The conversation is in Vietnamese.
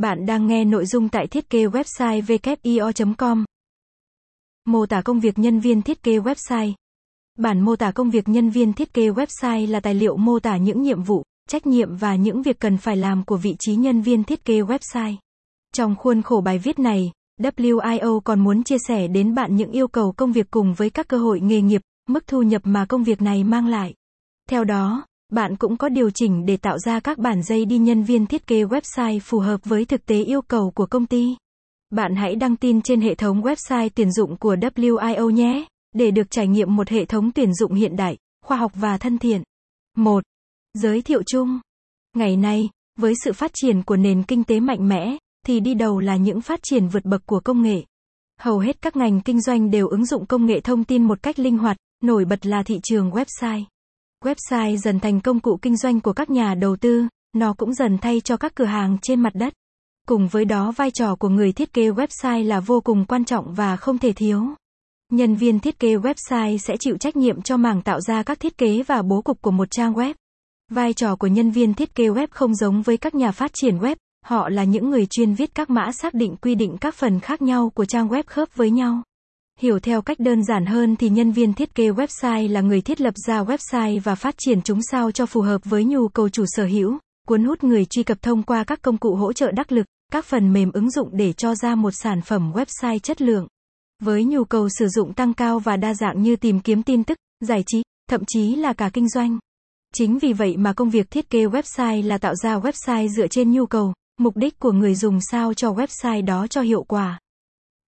Bạn đang nghe nội dung tại thiết kế website wio.com. Mô tả công việc nhân viên thiết kế website. Bản mô tả công việc nhân viên thiết kế website là tài liệu mô tả những nhiệm vụ, trách nhiệm và những việc cần phải làm của vị trí nhân viên thiết kế website. Trong khuôn khổ bài viết này, WIO còn muốn chia sẻ đến bạn những yêu cầu công việc cùng với các cơ hội nghề nghiệp, mức thu nhập mà công việc này mang lại. Theo đó, bạn cũng có điều chỉnh để tạo ra các bản dây đi nhân viên thiết kế website phù hợp với thực tế yêu cầu của công ty. Bạn hãy đăng tin trên hệ thống website tuyển dụng của WIO nhé, để được trải nghiệm một hệ thống tuyển dụng hiện đại, khoa học và thân thiện. 1. Giới thiệu chung. Ngày nay, với sự phát triển của nền kinh tế mạnh mẽ, thì đi đầu là những phát triển vượt bậc của công nghệ. Hầu hết các ngành kinh doanh đều ứng dụng công nghệ thông tin một cách linh hoạt, nổi bật là thị trường website. Website dần thành công cụ kinh doanh của các nhà đầu tư, nó cũng dần thay cho các cửa hàng trên mặt đất. Cùng với đó vai trò của người thiết kế website là vô cùng quan trọng và không thể thiếu. Nhân viên thiết kế website sẽ chịu trách nhiệm cho mảng tạo ra các thiết kế và bố cục của một trang web. Vai trò của nhân viên thiết kế web không giống với các nhà phát triển web, họ là những người chuyên viết các mã xác định quy định các phần khác nhau của trang web khớp với nhau. Hiểu theo cách đơn giản hơn thì nhân viên thiết kế website là người thiết lập ra website và phát triển chúng sao cho phù hợp với nhu cầu chủ sở hữu, cuốn hút người truy cập thông qua các công cụ hỗ trợ đắc lực, các phần mềm ứng dụng để cho ra một sản phẩm website chất lượng. Với nhu cầu sử dụng tăng cao và đa dạng như tìm kiếm tin tức, giải trí, thậm chí là cả kinh doanh. Chính vì vậy mà công việc thiết kế website là tạo ra website dựa trên nhu cầu, mục đích của người dùng sao cho website đó cho hiệu quả.